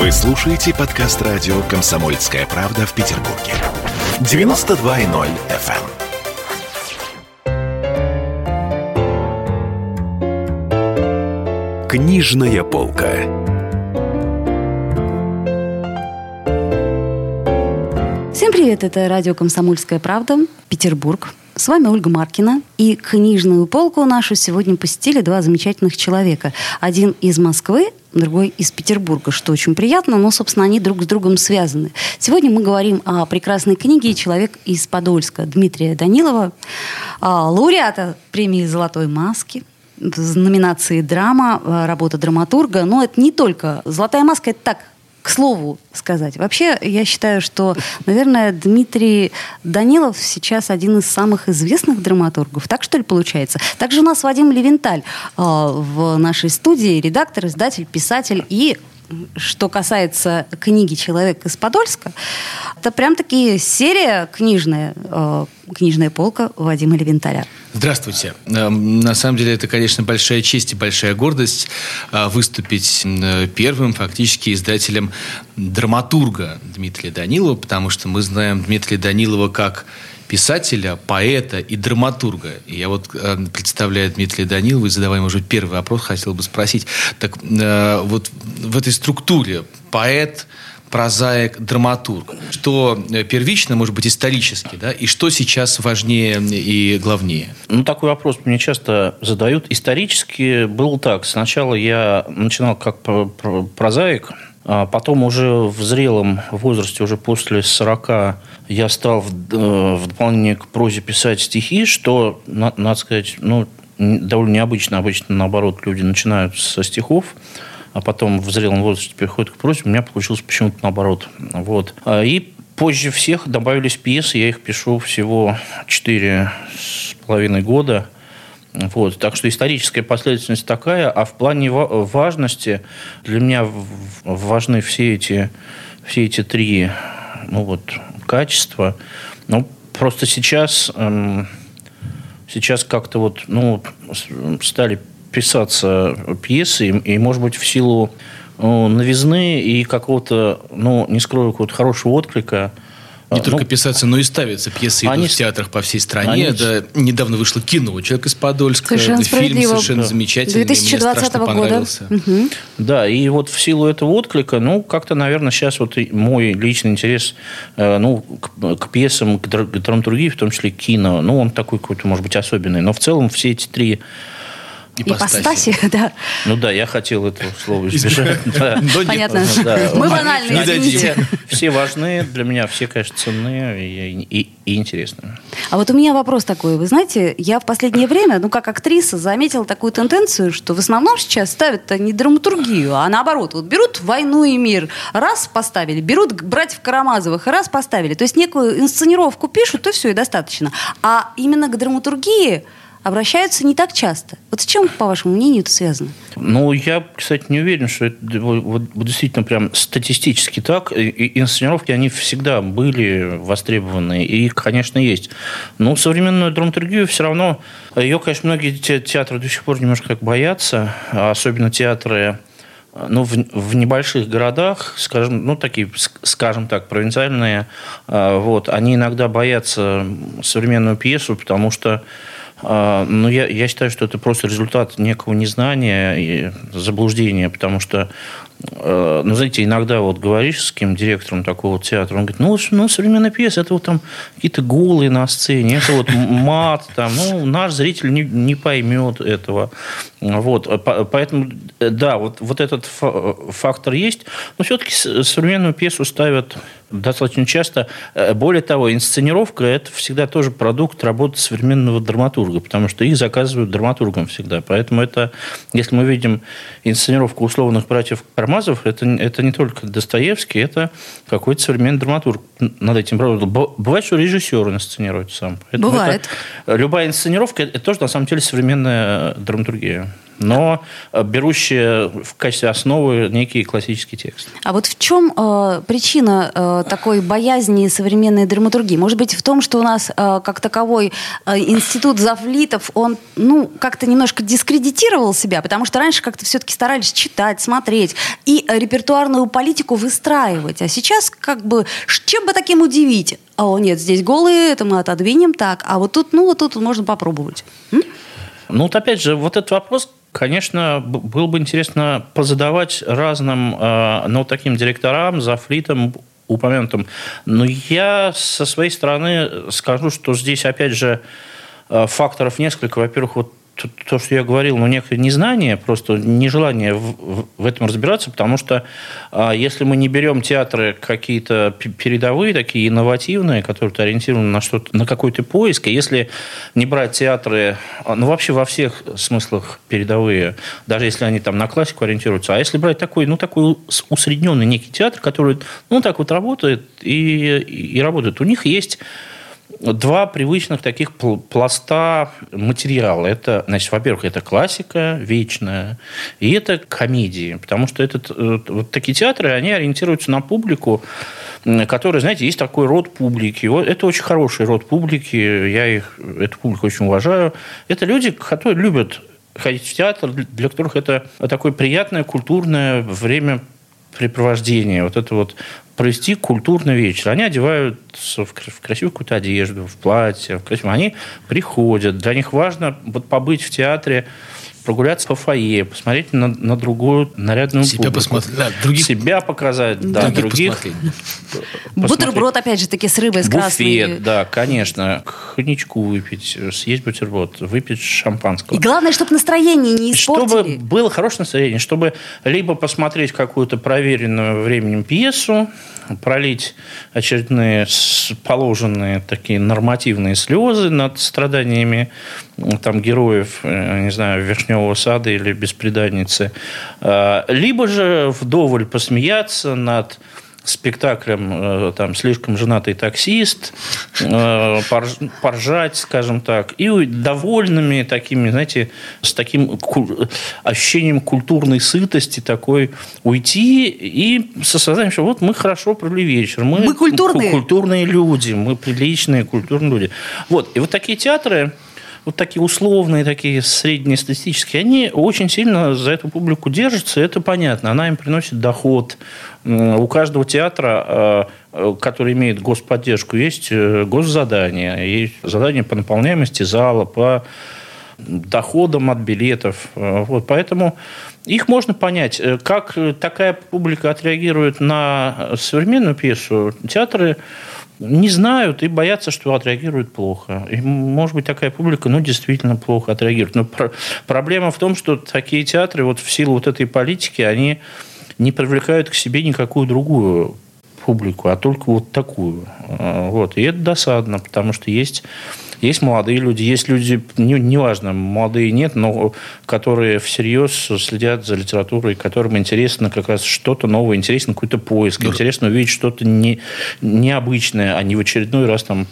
Вы слушаете подкаст радио «Комсомольская правда» в Петербурге. 92.0 FM. Книжная полка. Всем привет, это радио «Комсомольская правда», Петербург. С вами Ольга Маркина. И книжную полку нашу сегодня посетили два замечательных человека. Один из Москвы, другой из Петербурга, что очень приятно, но, собственно, они друг с другом связаны. Сегодня мы говорим о прекрасной книге «Человек из Подольска» Дмитрия Данилова, лауреата премии «Золотой маски», номинации «Драма», а, работа драматурга. Но это не только «Золотая маска», это так, к слову сказать. Вообще, я считаю, что, наверное, Дмитрий Данилов сейчас один из самых известных драматургов. Так что ли получается? Также у нас Вадим Левенталь э, в нашей студии, редактор, издатель, писатель и что касается книги «Человек из Подольска», это прям таки серия книжная, э, книжная полка Вадима Левенталя. Здравствуйте. Эм, на самом деле это, конечно, большая честь и большая гордость э, выступить первым фактически издателем драматурга Дмитрия Данилова, потому что мы знаем Дмитрия Данилова как писателя, поэта и драматурга. И я вот э, представляю Дмитрия Данилова и задавая, может быть, первый вопрос, хотел бы спросить. Так э, вот в этой структуре поэт, прозаик, драматург. Что э, первично, может быть, исторически, да, и что сейчас важнее и главнее? Ну, такой вопрос мне часто задают. Исторически было так. Сначала я начинал как прозаик, потом уже в зрелом возрасте, уже после 40, я стал в, э, в дополнение к прозе писать стихи, что, надо сказать, ну, довольно необычно. Обычно, наоборот, люди начинают со стихов, а потом в зрелом возрасте переходят к прозе. У меня получилось почему-то наоборот. Вот. А, и позже всех добавились пьесы. Я их пишу всего четыре с половиной года – вот. Так что историческая последовательность такая, а в плане важности для меня важны все эти, все эти три ну, вот, качества. Ну, просто сейчас, эм, сейчас как-то вот, ну, стали писаться пьесы, и, и может быть, в силу ну, новизны и какого-то, ну, не скрою, какого-то хорошего отклика – не а, только ну, писаться, но и ставятся. Пьесы они, идут в театрах по всей стране. Они, да, недавно вышло кино «Человек из Подольска». Совершенно Фильм совершенно да. замечательный. 2020 Мне года. Угу. Да, и вот в силу этого отклика, ну, как-то, наверное, сейчас вот мой личный интерес э, ну, к, к пьесам, к драматургии, в том числе к кино, ну, он такой какой-то, может быть, особенный. Но в целом все эти три Ипостаси. да. Ну да, я хотел этого слова избежать. Понятно. Мы банальные, извините. Все важны для меня, все, конечно, ценные и интересные. А вот у меня вопрос такой. Вы знаете, я в последнее время, ну, как актриса, заметила такую тенденцию, что в основном сейчас ставят не драматургию, а наоборот. Вот берут «Войну и мир», раз поставили, берут «Братьев Карамазовых», раз поставили. То есть некую инсценировку пишут, и все, и достаточно. А именно к драматургии обращаются не так часто. Вот с чем, по вашему мнению, это связано? Ну, я, кстати, не уверен, что это вот, действительно прям статистически так. И инсценировки, они всегда были востребованы. И, конечно, есть. Но современную драматургию все равно... Ее, конечно, многие театры до сих пор немножко как боятся. Особенно театры ну, в, в небольших городах, скажем, ну, такие, скажем так, провинциальные, а, вот, они иногда боятся современную пьесу, потому что а, ну, я, я считаю, что это просто результат некого незнания и заблуждения, потому что, ну, знаете, иногда вот говоришь с кем директором такого театра, он говорит, ну, ну современная пьеса, это вот там какие-то голые на сцене, это вот мат, там, ну, наш зритель не, не поймет этого. Вот, поэтому, да, вот, вот этот фактор есть, но все-таки современную пьесу ставят достаточно часто. Э, более того, инсценировка – это всегда тоже продукт работы современного драматурга, потому что их заказывают драматургам всегда. Поэтому это, если мы видим инсценировку условных братьев Кармазов, это, это не только Достоевский, это какой-то современный драматург над этим работает. Бывает, что режиссер инсценирует сам. Поэтому Бывает. Это, любая инсценировка – это тоже, на самом деле, современная драматургия. Но э, берущие в качестве основы некий классический текст. А вот в чем э, причина э, такой боязни современной драматургии? Может быть, в том, что у нас э, как таковой э, институт завлитов, он ну, как-то немножко дискредитировал себя, потому что раньше как-то все-таки старались читать, смотреть и репертуарную политику выстраивать. А сейчас как бы чем бы таким удивить? О, нет, здесь голые, это мы отодвинем так. А вот тут, ну, вот тут можно попробовать. М? Ну, вот опять же, вот этот вопрос, конечно, было бы интересно позадавать разным, ну, таким директорам, за флитом, упомянутым. Но я со своей стороны скажу, что здесь, опять же, э, факторов несколько. Во-первых, вот то, что я говорил, ну, некое незнание, просто нежелание в, в этом разбираться, потому что а, если мы не берем театры какие-то передовые, такие инновативные, которые ориентированы на что-то, на какой-то поиск, и если не брать театры, а, ну, вообще во всех смыслах передовые, даже если они там на классику ориентируются, а если брать такой, ну, такой усредненный некий театр, который, ну, так вот работает и, и работает, у них есть два привычных таких пласта материала. Это, значит, во-первых, это классика вечная, и это комедии. Потому что этот, э, вот такие театры, они ориентируются на публику, который, знаете, есть такой род публики. Это очень хороший род публики. Я их, эту публику очень уважаю. Это люди, которые любят ходить в театр, для которых это такое приятное культурное время препровождение, вот это вот провести культурный вечер. Они одеваются в красивую какую-то одежду, в платье, в красивую. Они приходят. Для них важно вот побыть в театре, прогуляться по фойе, посмотреть на, на другую нарядную Себя публику. посмотреть, да, других... Себя показать, да, других. других Бутерброд, опять же таки, с рыбой, с Буфет, красной. да, конечно. Коньячку выпить, съесть бутерброд, выпить шампанского. И главное, чтобы настроение не испортили. Чтобы было хорошее настроение, чтобы либо посмотреть какую-то проверенную временем пьесу, пролить очередные положенные такие нормативные слезы над страданиями там, героев, э, не знаю, Вишневого сада или Беспреданницы, а, либо же вдоволь посмеяться над спектаклем э, там слишком женатый таксист, э, поржать, скажем так, и довольными такими, знаете, с таким ощущением культурной сытости такой уйти и со сознанием, что вот мы хорошо провели вечер. Мы, мы культурные. культурные люди, мы приличные культурные люди. Вот. И вот такие театры, вот такие условные, такие среднестатистические, они очень сильно за эту публику держатся, это понятно. Она им приносит доход. У каждого театра, э, который имеет господдержку, есть э, госзадания, есть задания по наполняемости зала, по доходам от билетов. Э, вот, поэтому их можно понять. Как такая публика отреагирует на современную пьесу, театры не знают и боятся, что отреагируют плохо. И, может быть, такая публика, ну, действительно плохо отреагирует. Но про- проблема в том, что такие театры вот в силу вот этой политики, они не привлекают к себе никакую другую публику, а только вот такую. А, вот. И это досадно, потому что есть есть молодые люди, есть люди, не, неважно, молодые нет, но которые всерьез следят за литературой, которым интересно как раз что-то новое, интересно какой-то поиск, да. интересно увидеть что-то не, необычное, а не в очередной раз там...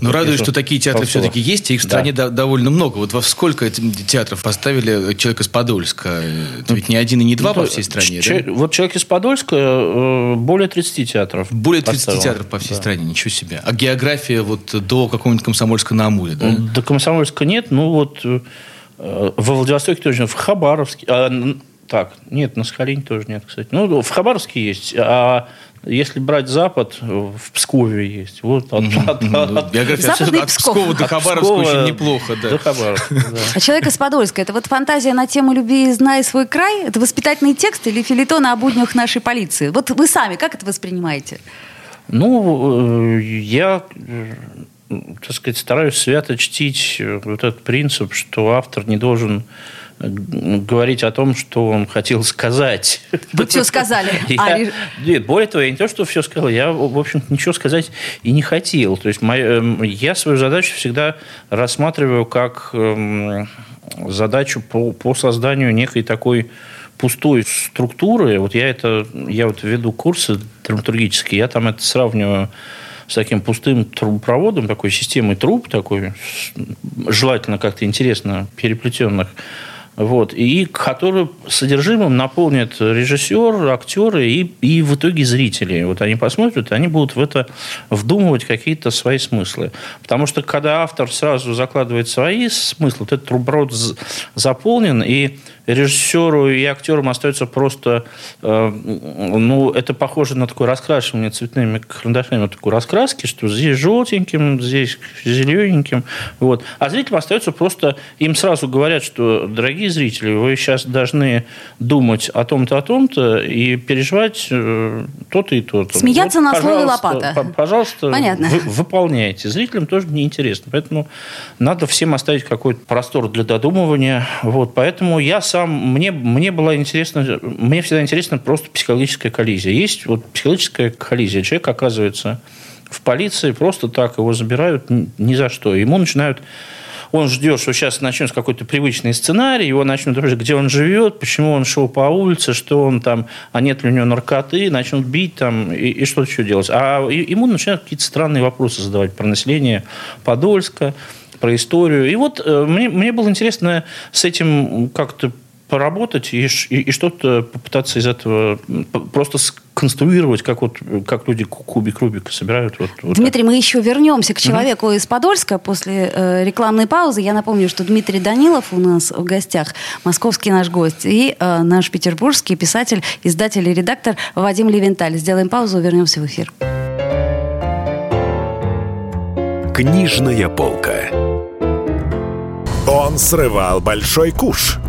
Ну, радует, что такие театры все-таки есть, и их в стране да. довольно много. Вот во сколько театров поставили «Человек из Подольска»? Это ведь не один и не два ну, по всей стране, ч- да? Вот «Человек из Подольска» э, более 30 театров. Более 30 поставил. театров по всей да. стране, ничего себе. А география вот до какого-нибудь комсомольска на Амуре, да? До Комсомольска нет, ну вот э, во Владивостоке тоже, в Хабаровске. А, так, нет, на Сахалине тоже нет, кстати. Ну, в Хабаровске есть, а если брать Запад, в Пскове есть. Вот от, от, от, Западный от Псков. Пскова до Хабаровска очень неплохо. Да. До Хабаровска, да. А «Человек из Подольска» — это вот фантазия на тему любви «Знай свой край»? Это воспитательный текст или филитон о буднях нашей полиции? Вот вы сами как это воспринимаете? Ну, э, я так сказать, стараюсь свято чтить э, вот этот принцип, что автор не должен э, говорить о том, что он хотел сказать. Вы все сказали. Я, а... Нет, более того, я не то, что все сказал, я, в общем ничего сказать и не хотел. То есть моя, эм, я свою задачу всегда рассматриваю как эм, задачу по, по созданию некой такой пустой структуры. Вот я это, я вот веду курсы драматургические, я там это сравниваю с таким пустым трубопроводом, такой системой труб, такой, желательно как-то интересно переплетенных, вот, и которую содержимым наполнят режиссер, актеры и, и в итоге зрители. Вот они посмотрят, они будут в это вдумывать какие-то свои смыслы. Потому что когда автор сразу закладывает свои смыслы, вот этот руброд заполнен, и режиссеру и актерам остается просто, э, ну, это похоже на такое раскрашивание цветными карандашами, вот такой раскраски, что здесь желтеньким, здесь зелененьким, вот. А зрителям остается просто, им сразу говорят, что, дорогие зрители, вы сейчас должны думать о том-то, о том-то и переживать э, то-то и то-то. Смеяться вот, на слове лопата. Пожалуйста, Понятно. Вы, выполняйте. Зрителям тоже неинтересно. Поэтому надо всем оставить какой-то простор для додумывания. Вот. Поэтому я сам мне, мне было интересно, мне всегда интересно просто психологическая коллизия. Есть вот психологическая коллизия. Человек оказывается в полиции, просто так его забирают ни за что. Ему начинают он ждет, что сейчас начнется какой-то привычный сценарий, его начнут спрашивать, где он живет, почему он шел по улице, что он там, а нет ли у него наркоты, начнут бить там и, и что-то еще делать. А ему начинают какие-то странные вопросы задавать про население Подольска, про историю. И вот э, мне, мне было интересно с этим как-то поработать и, и, и что-то попытаться из этого просто сконструировать, как, вот, как люди кубик Рубика собирают. Вот, вот Дмитрий, так. мы еще вернемся к человеку угу. из Подольска после э, рекламной паузы. Я напомню, что Дмитрий Данилов у нас в гостях, московский наш гость, и э, наш петербургский писатель, издатель и редактор Вадим Левенталь. Сделаем паузу, вернемся в эфир. Книжная полка. Он срывал большой куш –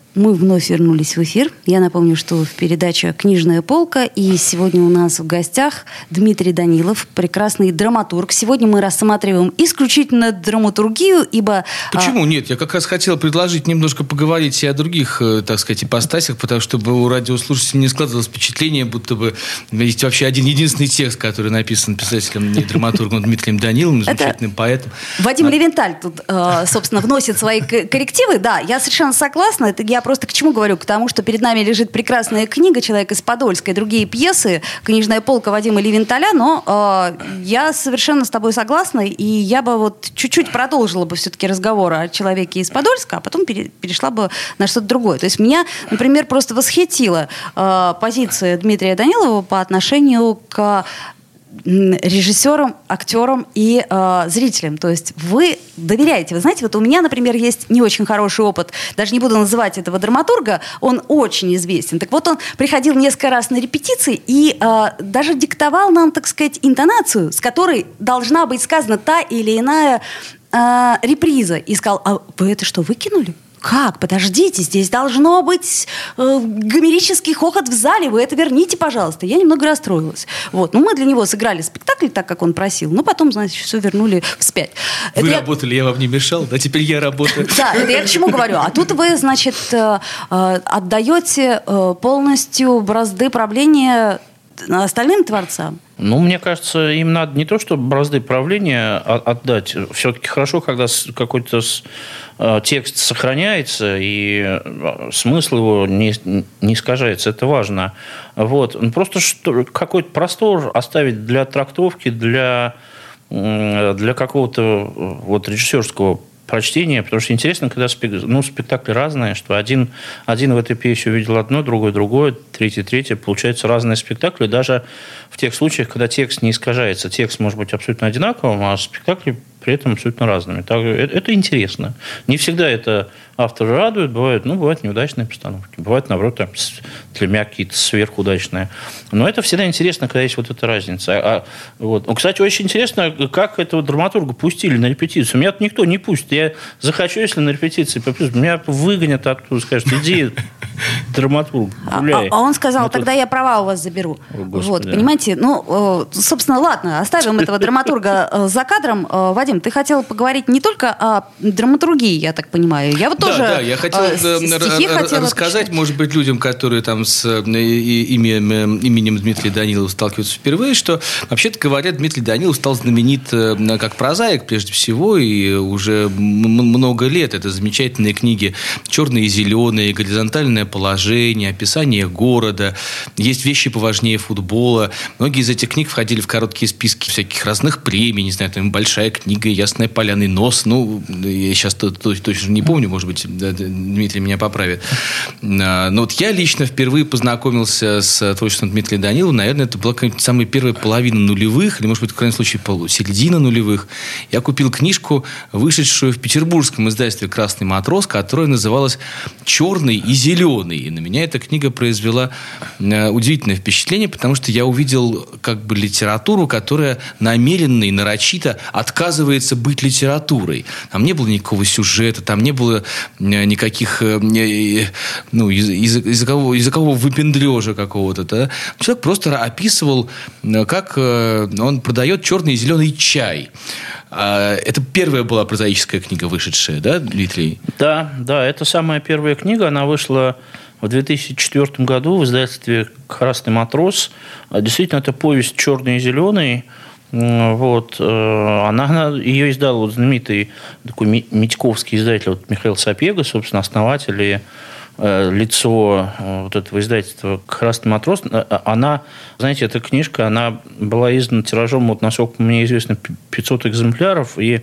мы вновь вернулись в эфир. Я напомню, что в передаче «Книжная полка». И сегодня у нас в гостях Дмитрий Данилов, прекрасный драматург. Сегодня мы рассматриваем исключительно драматургию, ибо... А, Почему а... нет? Я как раз хотел предложить немножко поговорить и о других, э, так сказать, ипостасях, потому что у радиослушателей не складывалось впечатление, будто бы есть вообще один единственный текст, который написан писателем и драматургом Дмитрием Даниловым, замечательным поэтом. Вадим а... Левенталь тут, э, собственно, вносит свои коррективы. Да, я совершенно согласна. Это я просто к чему говорю? К тому, что перед нами лежит прекрасная книга «Человек из Подольска» и другие пьесы, книжная полка Вадима Левенталя, но э, я совершенно с тобой согласна, и я бы вот чуть-чуть продолжила бы все-таки разговор о человеке из Подольска, а потом пере, перешла бы на что-то другое. То есть меня, например, просто восхитила э, позиция Дмитрия Данилова по отношению к режиссерам, актерам и э, зрителям. То есть вы доверяете. Вы знаете, вот у меня, например, есть не очень хороший опыт. Даже не буду называть этого драматурга. Он очень известен. Так вот, он приходил несколько раз на репетиции и э, даже диктовал нам, так сказать, интонацию, с которой должна быть сказана та или иная э, реприза. И сказал, а вы это что, выкинули? Как? Подождите, здесь должно быть э, гомерический хохот в зале, вы это верните, пожалуйста. Я немного расстроилась. Вот. Ну, мы для него сыграли спектакль так, как он просил, но потом, значит, все вернули вспять. Вы это работали, я... я вам не мешал, да? Теперь я работаю. Да, это я к чему говорю. А тут вы, значит, э, э, отдаете э, полностью бразды правления остальным творцам? Ну, мне кажется, им надо не то, чтобы бразды правления отдать. Все-таки хорошо, когда какой-то э, текст сохраняется, и э, смысл его не, не искажается. Это важно. Вот. Ну, просто что, какой-то простор оставить для трактовки, для, для какого-то э, вот, режиссерского прочтения, потому что интересно, когда спек... ну, спектакли разные, что один, один в этой пьесе увидел одно, другой другое, третий третье. Получается разные спектакли, даже в тех случаях, когда текст не искажается. Текст может быть абсолютно одинаковым, а спектакли при этом абсолютно разными. Так, это, это интересно. Не всегда это авторы радуют, бывают, ну, бывают неудачные постановки, бывают, наоборот, там, для меня какие-то сверхудачные. Но это всегда интересно, когда есть вот эта разница. А, вот. Ну, кстати, очень интересно, как этого драматурга пустили на репетицию. Меня никто не пустит. Я захочу, если на репетиции меня выгонят оттуда, скажут, иди, драматург, гуляй. А, а он сказал, Ну, тут- тогда я права у вас заберу. О, вот, понимаете, ну, э, собственно, ладно, оставим этого драматурга э, за кадром. Э, Вадим, ты хотел поговорить не только о драматургии, я так понимаю. Я вот тоже да, да, я хотел стихи р- р- хотела рассказать, прочитать. может быть, людям, которые там с именем, именем Дмитрия Данилова сталкиваются впервые, что, вообще-то говоря, Дмитрий Данилов стал знаменит как прозаик, прежде всего, и уже много лет. Это замечательные книги «Черные и зеленые», «Горизонтальное положение», «Описание города». Есть вещи поважнее футбола. Многие из этих книг входили в короткие списки всяких разных премий, не знаю, там «Большая книга», «Ясная поляный нос». Ну, я сейчас то- то- точно не помню, может быть, Дмитрий меня поправит. А, Но вот я лично впервые познакомился с творчеством Дмитрия Данилова. Наверное, это была самая первая половина нулевых, или, может быть, в крайнем случае, середина нулевых. Я купил книжку, вышедшую в петербургском издательстве «Красный матрос», которая называлась «Черный и зеленый». И на меня эта книга произвела э, удивительное впечатление, потому что я увидел как бы литературу, которая намеренно и нарочито отказывается быть литературой. Там не было никакого сюжета, там не было э, никаких э, ну, язы- язы- языкового, языкового выпендрежа какого-то. Да? Человек просто описывал, как он продает черный и зеленый чай. А, Это первая была прозаическая книга, вышедшая, да, Дмитрий? Да, да, это самая первая книга. Она вышла в 2004 году в издательстве «Красный матрос». А, Действительно, это повесть «Черный и зеленый». Вот. э, Она, она- ее издал вот знаменитый такой ми- митьковский издатель вот Михаил Сапега, собственно, основатель и лицо э, вот этого издательства «Красный матрос». Э, Она, знаете, эта книжка, она была издана тиражом, вот, насколько мне известно, п- 500 экземпляров, и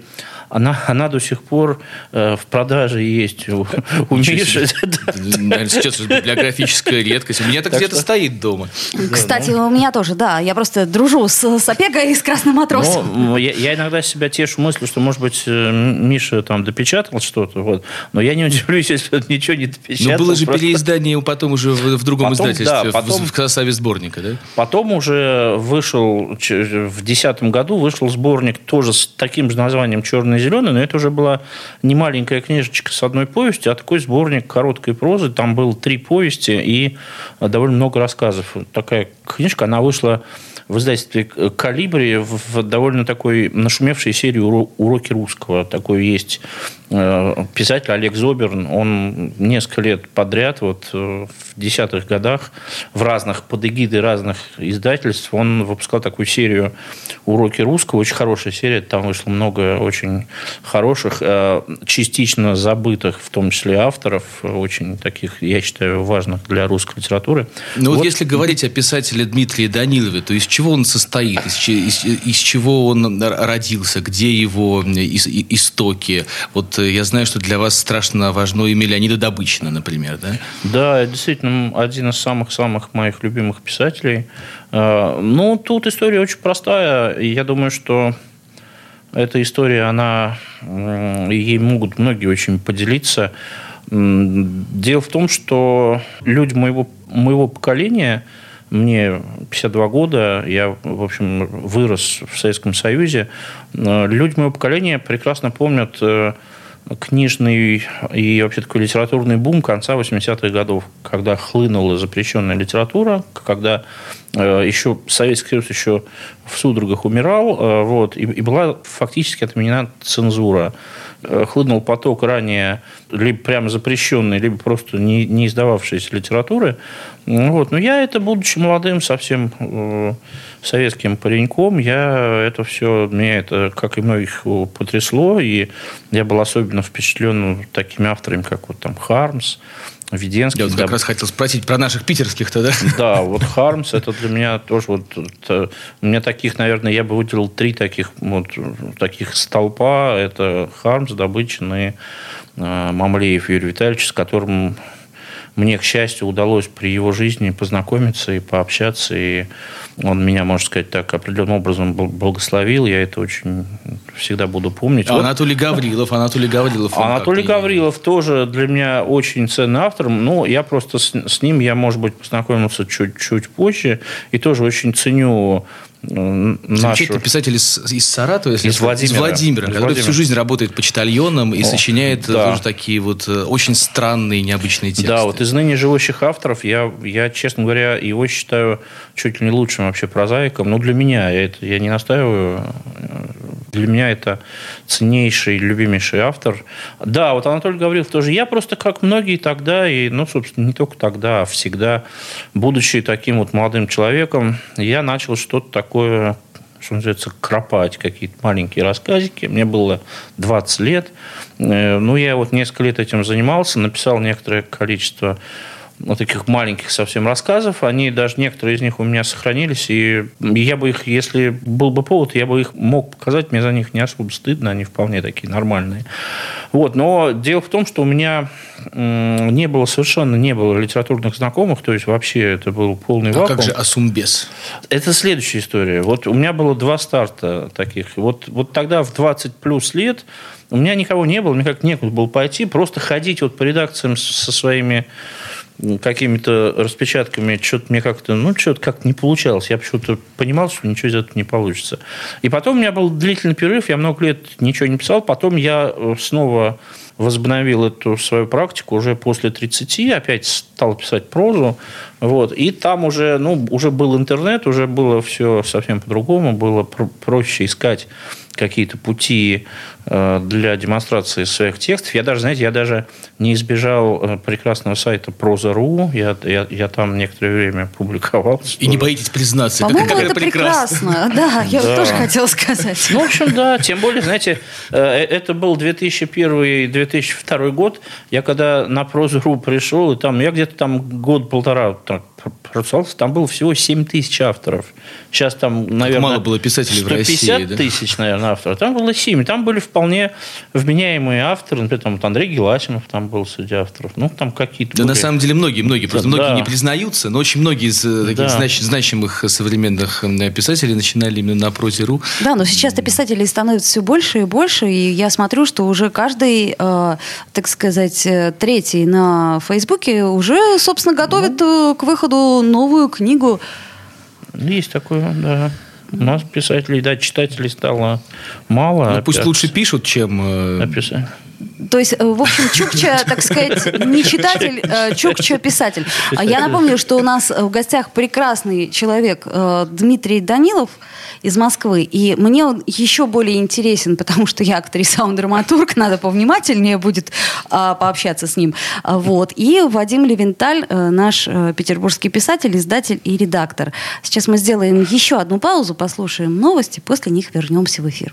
она, она до сих пор э, в продаже есть у, у Миши. Сейчас это библиографическая редкость. У меня так где-то стоит дома. Кстати, у меня тоже, да. Я просто дружу с Сапегой и с Красным матросом. Ну, я, иногда себя тешу мыслью, что, может быть, э, Миша там допечатал что-то, вот. но я не удивлюсь, если он ничего не допечатал. Но было же переиздание потом уже в, другом издательстве, да, в- составе сборника, да? Потом уже вышел, в 2010 году вышел сборник тоже с таким же названием «Черный и зеленый», но это уже была не маленькая книжечка с одной повестью, а такой сборник короткой прозы. Там было три повести и довольно много рассказов. Такая книжка, она вышла в издательстве «Калибри» в довольно такой нашумевшей серии «Уро- «Уроки русского». Такой есть э, писатель Олег Зоберн. Он несколько лет подряд, вот э, в десятых годах, в разных, под эгидой разных издательств, он выпускал такую серию «Уроки русского». Очень хорошая серия. Там вышло много очень хороших, э, частично забытых, в том числе авторов, очень таких, я считаю, важных для русской литературы. Ну вот, если говорить о писателе Дмитрии Данилове, то из чего он состоит, из, из- из чего он родился, где его истоки? Вот э, я знаю, что для вас страшно важно имя Леонида Добычина, например, да? Да, действительно, один из самых-самых моих любимых писателей. Э, Ну, тут история очень простая. Я думаю, что эта история, она, ей могут многие очень поделиться. Дело в том, что люди моего, моего поколения, мне 52 года, я, в общем, вырос в Советском Союзе, э, люди моего поколения прекрасно помнят книжный и вообще такой литературный бум конца 80-х годов, когда хлынула запрещенная литература, когда э, еще Советский Союз еще в судорогах умирал, э, вот, и, и была фактически отменена цензура. Э, хлынул поток ранее либо прямо запрещенной, либо просто не, не издававшейся литературы. Вот. Но я это, будучи молодым, совсем э, советским пареньком, я это все, меня это, как и многих, э, потрясло, и я был особенно впечатлен такими авторами, как вот там Хармс, Веденский. Я вот как раз хотел спросить про наших питерских-то, да? Да, вот Хармс, это для меня тоже вот... Это, у меня таких, наверное, я бы выделил три таких вот таких столпа. Это Хармс, Добычин и э, Мамлеев Юрий Витальевич, с которым мне, к счастью, удалось при его жизни познакомиться и пообщаться. И он меня, можно сказать так, определенным образом благословил. Я это очень всегда буду помнить. А вот. Анатолий Гаврилов. Анатолий Гаврилов. Анатолий Гаврилов тоже для меня очень ценный автор. Но я просто с, с ним, я, может быть, познакомился чуть-чуть позже. И тоже очень ценю Замечательный писатель из, из Саратова, если из Владимира, из Владимира, из который Владимира. всю жизнь работает почтальоном и О, сочиняет да. тоже такие вот э, очень странные, необычные тексты. Да, вот из ныне живущих авторов я, я, честно говоря, его считаю чуть ли не лучшим вообще прозаиком. Ну, для меня, я, это, я не настаиваю, для меня это ценнейший, любимейший автор. Да, вот Анатолий Гаврилов тоже. Я просто, как многие тогда, и, ну, собственно, не только тогда, а всегда, будучи таким вот молодым человеком, я начал что-то такое, что называется, кропать какие-то маленькие рассказики. Мне было 20 лет. Э, ну, я вот несколько лет этим занимался, написал некоторое количество вот таких маленьких совсем рассказов. Они даже некоторые из них у меня сохранились. И я бы их, если был бы повод, я бы их мог показать. Мне за них не особо стыдно. Они вполне такие нормальные. Вот. Но дело в том, что у меня не было совершенно не было литературных знакомых, то есть вообще это был полный вакуум. А как же Асумбес? Это следующая история. Вот у меня было два старта таких. Вот, вот тогда в 20 плюс лет у меня никого не было, мне как некуда было пойти, просто ходить вот по редакциям со своими какими-то распечатками что-то мне как-то, ну, что-то как-то не получалось. Я почему-то понимал, что ничего из этого не получится. И потом у меня был длительный перерыв, я много лет ничего не писал. Потом я э, снова возобновил эту свою практику уже после 30, опять стал писать прозу. Вот. И там уже, ну, уже был интернет, уже было все совсем по-другому, было проще искать какие-то пути э, для демонстрации своих текстов. Я даже, знаете, я даже не избежал э, прекрасного сайта Проза.ру. Я, я, я там некоторое время публиковал. И не боитесь признаться. По-моему, это, это прекрасно. Да, я да. тоже хотела сказать. Ну, в общем, да. Тем более, знаете, э, это был 2001-2002 год. Я когда на Проза.ру пришел, и там я где-то там год-полтора так, працевался, там было всего 7 тысяч авторов. Сейчас там, наверное, мало было писателей 150 в России, да? тысяч, наверное, авторов. Там было 7. Там были вполне вменяемые авторы. Например, там вот Андрей Геласимов там был среди авторов. Ну, там какие-то Да, были... на самом деле, многие, многие. Просто да. многие не признаются, но очень многие из э, таких да. знач, значимых современных писателей начинали именно на прозе.ру. Да, но сейчас-то писателей становится все больше и больше, и я смотрю, что уже каждый, э, так сказать, э, третий на Фейсбуке уже, собственно, готовит ну. к выходу новую книгу есть такое, да. У нас писателей, да, читателей стало мало. Ну, пусть лучше пишут, чем... Э... Написать. То есть, э, в общем, Чукча, так сказать, не читатель, э, Чукча писатель. А я напомню, что у нас в гостях прекрасный человек э, Дмитрий Данилов из Москвы. И мне он еще более интересен, потому что я актриса, он драматург, надо повнимательнее будет пообщаться с ним. Вот. И Вадим Левенталь, наш петербургский писатель, издатель и редактор. Сейчас мы сделаем еще одну паузу, послушаем новости, после них вернемся в эфир.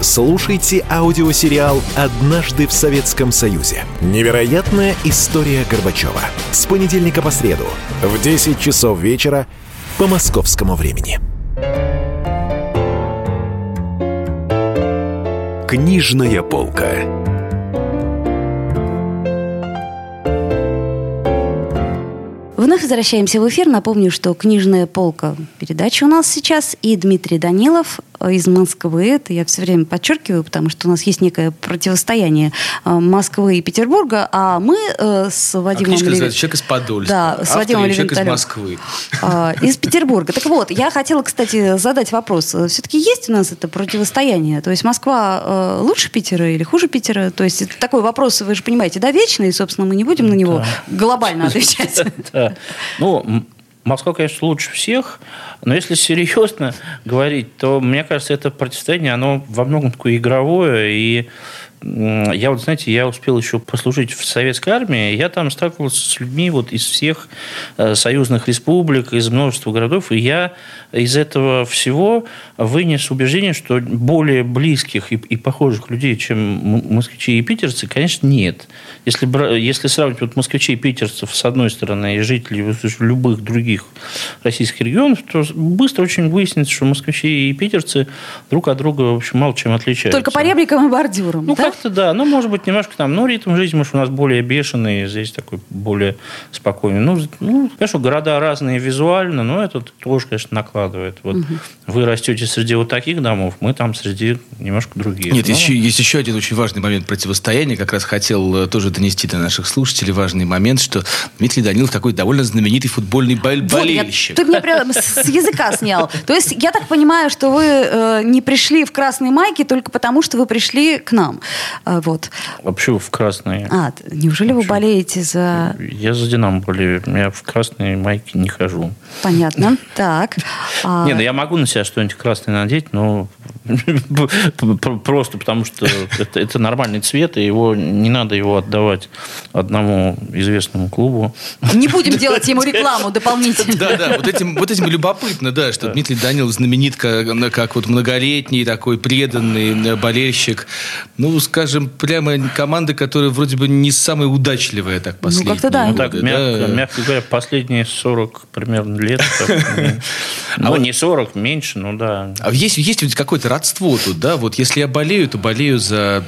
Слушайте аудиосериал «Однажды в Советском Союзе». Невероятная история Горбачева. С понедельника по среду в 10 часов вечера по московскому времени. Книжная полка. Вновь возвращаемся в эфир. Напомню, что «Книжная полка» передача у нас сейчас. И Дмитрий Данилов, из Москвы. Это я все время подчеркиваю, потому что у нас есть некое противостояние э, Москвы и Петербурга, а мы э, с А Вадимом... книжка Леви- называется «Человек из Подольска». Да, с Автор Вадимом «Человек из. Москвы». А, Из Петербурга. Так вот, я хотела, кстати, задать вопрос. Все-таки есть у нас это противостояние? То есть Москва э, лучше Питера или хуже Питера? То есть это такой вопрос, вы же понимаете, да, вечный, и, собственно, мы не будем на него глобально отвечать. Ну, Москва, конечно, лучше всех, но если серьезно говорить, то, мне кажется, это противостояние, оно во многом такое игровое, и я вот, знаете, я успел еще послужить в советской армии, я там сталкивался с людьми вот из всех э, союзных республик, из множества городов, и я из этого всего вынес убеждение, что более близких и, и похожих людей, чем москвичи и питерцы, конечно, нет. Если, если сравнивать вот москвичей и питерцев с одной стороны и жителей любых других российских регионов, то быстро очень выяснится, что москвичи и питерцы друг от друга, в общем, мало чем отличаются. Только по репликам и бордюрам, Ну, да? Как-то да. Ну, может быть, немножко там, ну, ритм жизни, может, у нас более бешеный, здесь такой более спокойный. Ну, ну конечно, города разные визуально, но это тоже, конечно, накладывает. Вот вы растете среди вот таких домов, мы там среди немножко других. Нет, Ну, еще, есть еще один очень важный момент противостояния. Как раз хотел э, тоже донести до наших слушателей важный момент, что Дмитрий Данилов такой довольно знаменитый футбольный бол- Вот, я- болельщик. ты меня прям с с языка снял. То есть я так понимаю, что вы э, не пришли в красной майке только потому, что вы пришли к нам. А, вот. Вообще в красные. А, неужели вы болеете за... Я за Динамо болею. Я в красной майке не хожу. Понятно. Так. А, Не, ну я могу на себя что-нибудь красное надеть, но просто потому что это, это нормальный цвет, и его не надо его отдавать одному известному клубу. Не будем делать ему рекламу дополнительно. Да, да, вот этим, вот этим любопытно, да, что Дмитрий Данилов знаменит как, как вот многолетний такой преданный э, болельщик. Ну, скажем, прямо команда, которая вроде бы не самая удачливая так последние как-то да. Ну годы, так, мягко, да. мягко говоря, последние 40 примерно лет. так, Ну, не 40, меньше, ну да. А есть, есть ведь какое-то родство тут, да? Вот если я болею, то болею за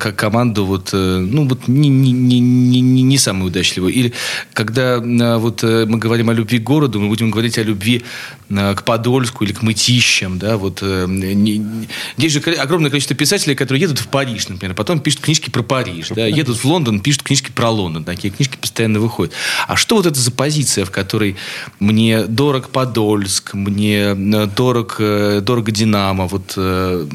как команду вот, э, ну, вот не, не, не, не, не- не самую удачливую. Или когда э, вот э, мы говорим о любви к городу, мы будем говорить о любви к Подольску или к Мытищам, да? Вот, есть же огромное количество писателей, которые едут в Париж, например, потом пишут книжки про Париж, да? Едут в Лондон, пишут книжки про Лондон. Такие книжки постоянно выходят. А что вот это за позиция, в которой мне дорог Подольск, мне э, дорог, э, дорого Динамо? Вот э,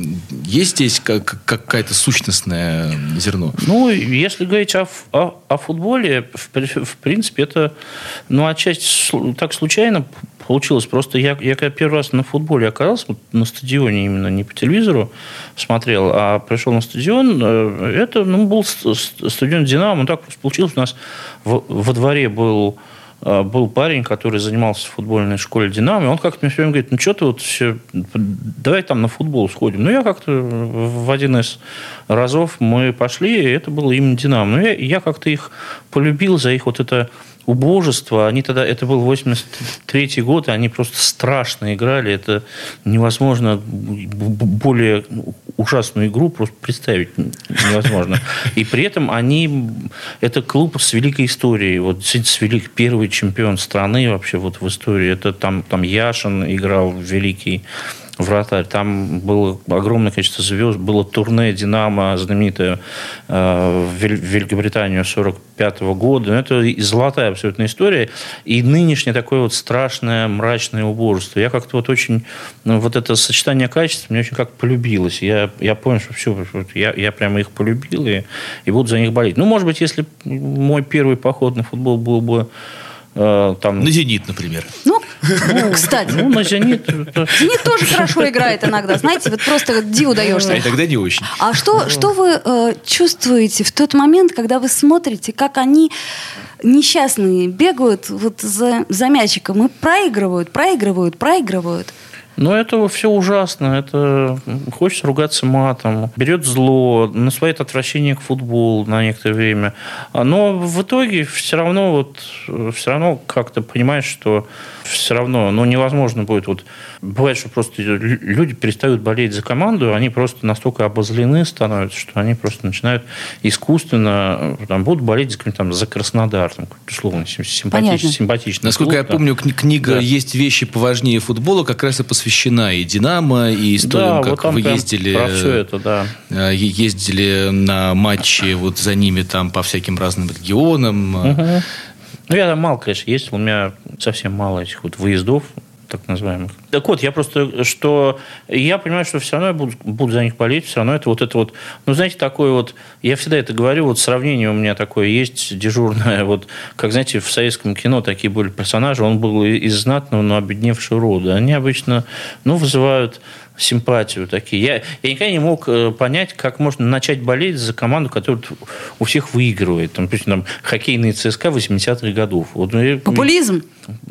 есть здесь как- какая-то сущностное зерно? Ну, если говорить о, о- о футболе, в, в принципе, это, ну, отчасти так случайно получилось. Просто я, я когда первый раз на футболе оказался, вот на стадионе именно, не по телевизору смотрел, а пришел на стадион, э, это, ну, был ст- ст- стадион «Динамо», так получилось. У нас в- во дворе был э, был парень, который занимался в футбольной школе «Динамо», и он как-то мне все время говорит, ну, что ты вот все, давай там на футбол сходим. Ну, я как-то в один из разов мы пошли, и это было именно «Динамо». Ну, я, я как-то их полюбил за их вот это убожество. Они тогда, это был 83 год, и они просто страшно играли. Это невозможно более ужасную игру просто представить невозможно. И при этом они, это клуб с великой историей. Вот с велик, первый чемпион страны вообще вот в истории. Это там, там Яшин играл великий вратарь. Там было огромное количество звезд. Было турне «Динамо» знаменитое э, в Великобританию 45 года. Ну, Это золотая абсолютно история. И нынешнее такое вот страшное, мрачное убожество. Я как-то вот очень... ну, вот это сочетание качеств мне очень как полюбилось. Я, я понял, что все, я, я прямо их полюбил и, и буду за них болеть. Ну, может быть, если мой первый поход на футбол был бы там... На «Зенит», например. Ну, кстати, Ну, на «Зенит». Зенит тоже хорошо играет иногда. Знаете, вот просто диву А даешься. и тогда не очень. А что, что вы э, чувствуете в тот момент, когда вы смотрите, как они несчастные бегают вот за, за мячиком и проигрывают, проигрывают, проигрывают? Ну, это все ужасно. Это хочется ругаться матом. Берет зло, насвоит отвращение к футболу на некоторое время. А, Но в итоге все равно вот все равно как-то понимаешь, что все равно, ну, невозможно будет вот бывает, что просто лю- люди перестают болеть за команду, они просто настолько обозлены становятся, что они просто начинают искусственно э, там, будут болеть за, какой-нибудь там, за Краснодар, там, условно, сим- Понятно. симпатичный, симпатичный Насколько клуб, я там. помню, кни- книга Да. «Есть вещи поважнее футбола» как раз и посвящена посвящена и «Динамо», и историям, Да, как вот вы ездили... про все это, да. э, ездили на матчи вот за ними там по всяким разным регионам. Э, Ну, я там мало, конечно, ездил. У меня совсем мало этих вот выездов, так называемых. Так вот, я просто, что я понимаю, что все равно я буду, буду за них болеть, все равно это вот это вот, ну, знаете, такое вот, я всегда это говорю, вот сравнение у меня такое есть дежурное, вот, как, знаете, в советском кино такие были персонажи, он был из знатного, но обедневшего рода. Они обычно, ну, вызывают симпатию такие. Я, я никогда не мог э, понять, как можно начать болеть за команду, которая вот у всех выигрывает. Там, допустим, там, хоккейные ЦСКА 80-х годов. Вот, ну, Популизм.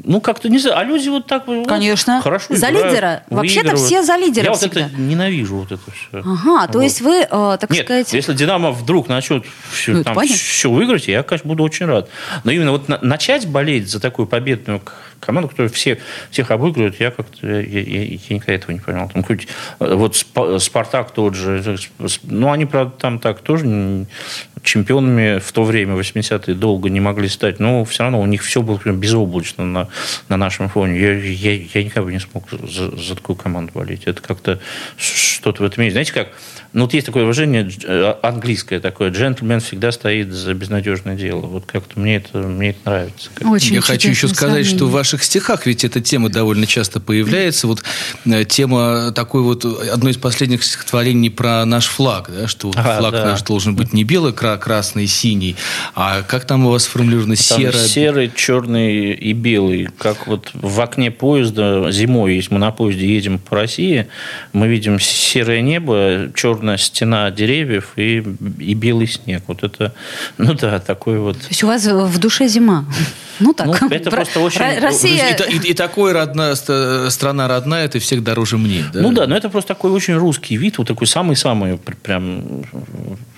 ну, как-то не знаю. А люди вот так вот, Конечно. хорошо За играют, лидера. Вообще-то все за лидера Я вот всегда. это ненавижу, вот это все. Ага, то есть вы, э, так Нет, сказать... если Динамо вдруг начнет все, Ну, там, все выиграть, я, конечно, буду очень рад. Но именно вот на- начать болеть за такую победную команду, которая все, всех обыгрывает, я как-то я- я- я никогда этого не понял. Там хоть, э, вот Спа- Спартак тот же, э, ну, они, правда, там так тоже чемпионами в то время, 80-е, долго не могли стать, но все равно у них все было прям безоблачно на, на нашем фоне. Я, я, я никогда бы не смог за, за такую команду болеть. Это как-то что-то в этом есть. Знаете как? Ну, вот есть такое выражение э, английское такое. Джентльмен всегда стоит за безнадежное дело. Вот как-то мне это, мне это нравится. Очень Я хочу еще сказать, что в сравнение. ваших стихах ведь эта тема довольно часто появляется. Вот э, тема такой вот, одно из последних стихотворений про наш флаг, да, что вот Ага, флаг да. наш должен быть не белый, кра- красный, синий, а как там у вас сформулировано Там серо? серый, черный и белый. Как вот в окне поезда зимой, если мы на поезде едем по России, мы видим серое небо, черная стена деревьев и, и белый снег. Вот это, ну да, такой вот. То есть у вас в душе зима. Ну так. Ну, это Про- просто очень- Ро- И, Россия... та- и- и такой родная, ст- страна родная, это всех дороже мне. Да? Ну да, но это просто такой очень русский вид, вот такой самый-самый, пр- прям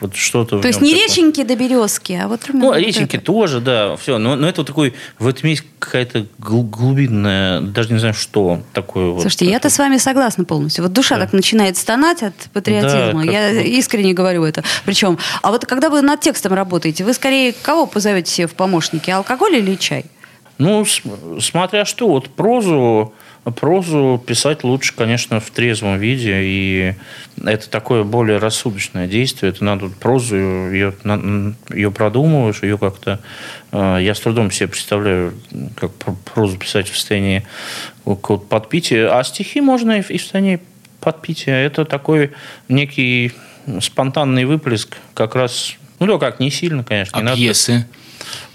вот что-то. То есть не такое. реченьки да березки, а вот... Ну, вот реченьки это. тоже, да, все. Но, но это вот такой, в этом есть какая-то гл- глубинная, даже не знаю, что такое. вот Слушайте, я-то такое. с вами согласна полностью. Вот душа так начинает стонать от патриотизма. Да, я как- искренне говорю это. Причем, а вот когда вы над текстом работаете, вы скорее кого позовете себе в помощники? Алкоголь или чай? Ну, с- смотря что, вот прозу, прозу писать лучше, конечно, в трезвом виде, и это такое более рассудочное действие. Это надо прозу, ее, ее продумываешь, ее как-то... э, Я с трудом себе представляю, как пр- прозу писать в состоянии подпития, а стихи можно и в состоянии подпития. Это такой некий спонтанный выплеск, как раз... Ну, да, как, не сильно, конечно. А не надо- пьесы?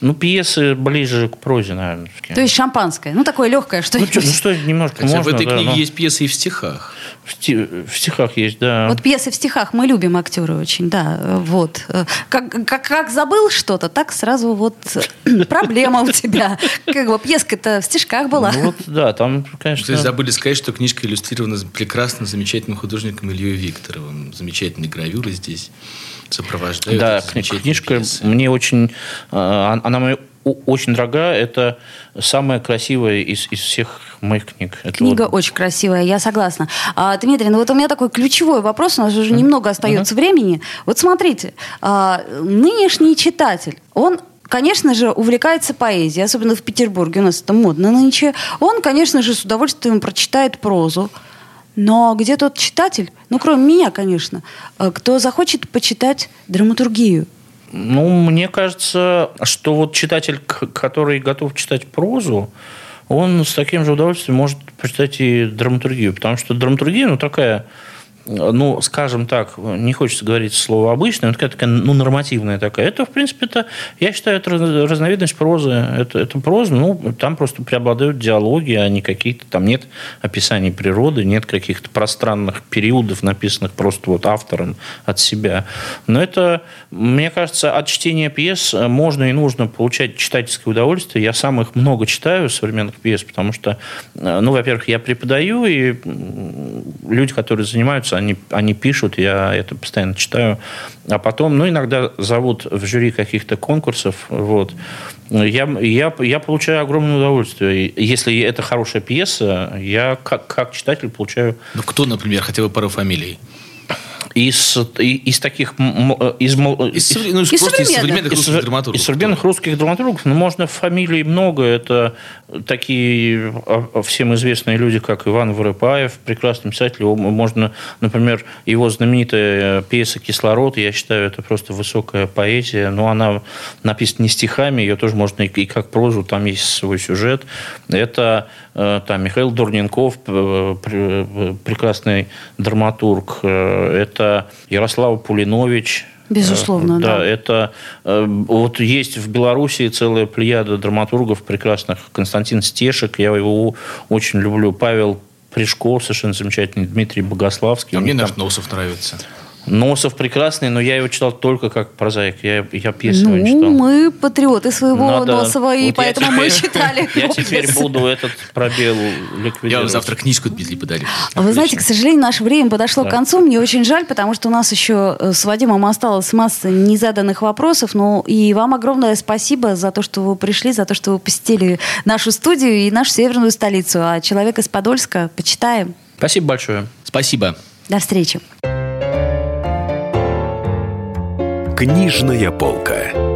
Ну, пьесы ближе к прозе, наверное. То есть шампанское. Ну, такое легкое Ну, что-нибудь. что, ну, что немножко Хотя можно, в этой да, книге но есть пьесы и в стихах. в, сти- в стихах есть, да. Вот пьесы в стихах мы любим актеры очень, да, вот. Как, как, как забыл что-то, так сразу вот проблема у тебя. Как бы пьеска-то в стишках была. Ну, вот, да, там, То конечно... есть забыли сказать, что книжка иллюстрирована прекрасным, замечательным художником Ильей Викторовым. Замечательные гравюры здесь сопровождают. Да, книжка пьесы. мне очень... э, Она мне очень дорога. Это самая красивая из, из всех моих книг. Это Книга вот- очень красивая, я согласна. А, Дмитрий, ну вот у меня такой ключевой вопрос, у нас уже немного остается времени. Вот смотрите, а, нынешний читатель, он Конечно же, увлекается поэзией, особенно в Петербурге, у нас это модно нынче. Он, конечно же, с удовольствием прочитает прозу. Но где тот читатель, ну, кроме меня, конечно, э, кто захочет почитать драматургию? Ну, мне кажется, что вот читатель, который готов читать прозу, он с таким же удовольствием может прочитать и драматургию. Потому что драматургия, ну, такая, ну, скажем так, не хочется говорить слово обычное, но такая, такая, ну, нормативная такая. Это, в принципе, это, я считаю, это раз- разновидность прозы. Это, это проза, ну, там просто преобладают диалоги, а не какие-то, там нет описаний природы, нет каких-то пространных периодов, написанных просто вот автором от себя. Но это, мне кажется, от чтения пьес можно и нужно получать читательское удовольствие. Я сам их много читаю, современных пьес, потому что, э, ну, во-первых, я преподаю, и люди, которые занимаются, они, они пишут, я это постоянно читаю. А потом, ну, иногда зовут в жюри каких-то конкурсов, вот. Я, я, я получаю огромное удовольствие. Если это хорошая пьеса, я как, как читатель получаю Ну, кто, например, хотя бы пару фамилий? Из, из таких... Из, из, ну, из из современных русских из, драматургов. Из современных русских драматургов. Ну, можно фамилий много. Это такие а, а, всем известные люди, как Иван Воропаев, прекрасный писатель. Можно, например, его знаменитая пьеса «Кислород», я считаю, это просто высокая поэзия. Но она написана не стихами, ее тоже можно и как прозу, там есть свой сюжет. Это э, там Михаил Дурненков, э, прекрасный драматург. Э, это Ярослава Пулинович, Безусловно, да. Да, это вот есть в Беларуси целая плеяда драматургов прекрасных. Константин Стешек, я его очень люблю. Павел Пришков, совершенно замечательный. Дмитрий Богославский. А мне наш Носов нравится. Носов прекрасный, но я его читал только как прозаик. Я, я пьесы ну, не читал. мы патриоты своего Надо... Носова, и вот поэтому теперь, мы читали Я теперь буду этот пробел ликвидировать. Я вам завтра книжку Дмитрий подарю. А вы знаете, к сожалению, наше время подошло Да. к концу. Мне очень жаль, потому что у нас еще э, с Вадимом осталось масса незаданных вопросов. Ну и вам огромное спасибо за то, что вы пришли, за то, что вы посетили нашу студию и нашу северную столицу. А человек из Подольска почитаем. Спасибо большое. Спасибо. До встречи. Книжная полка.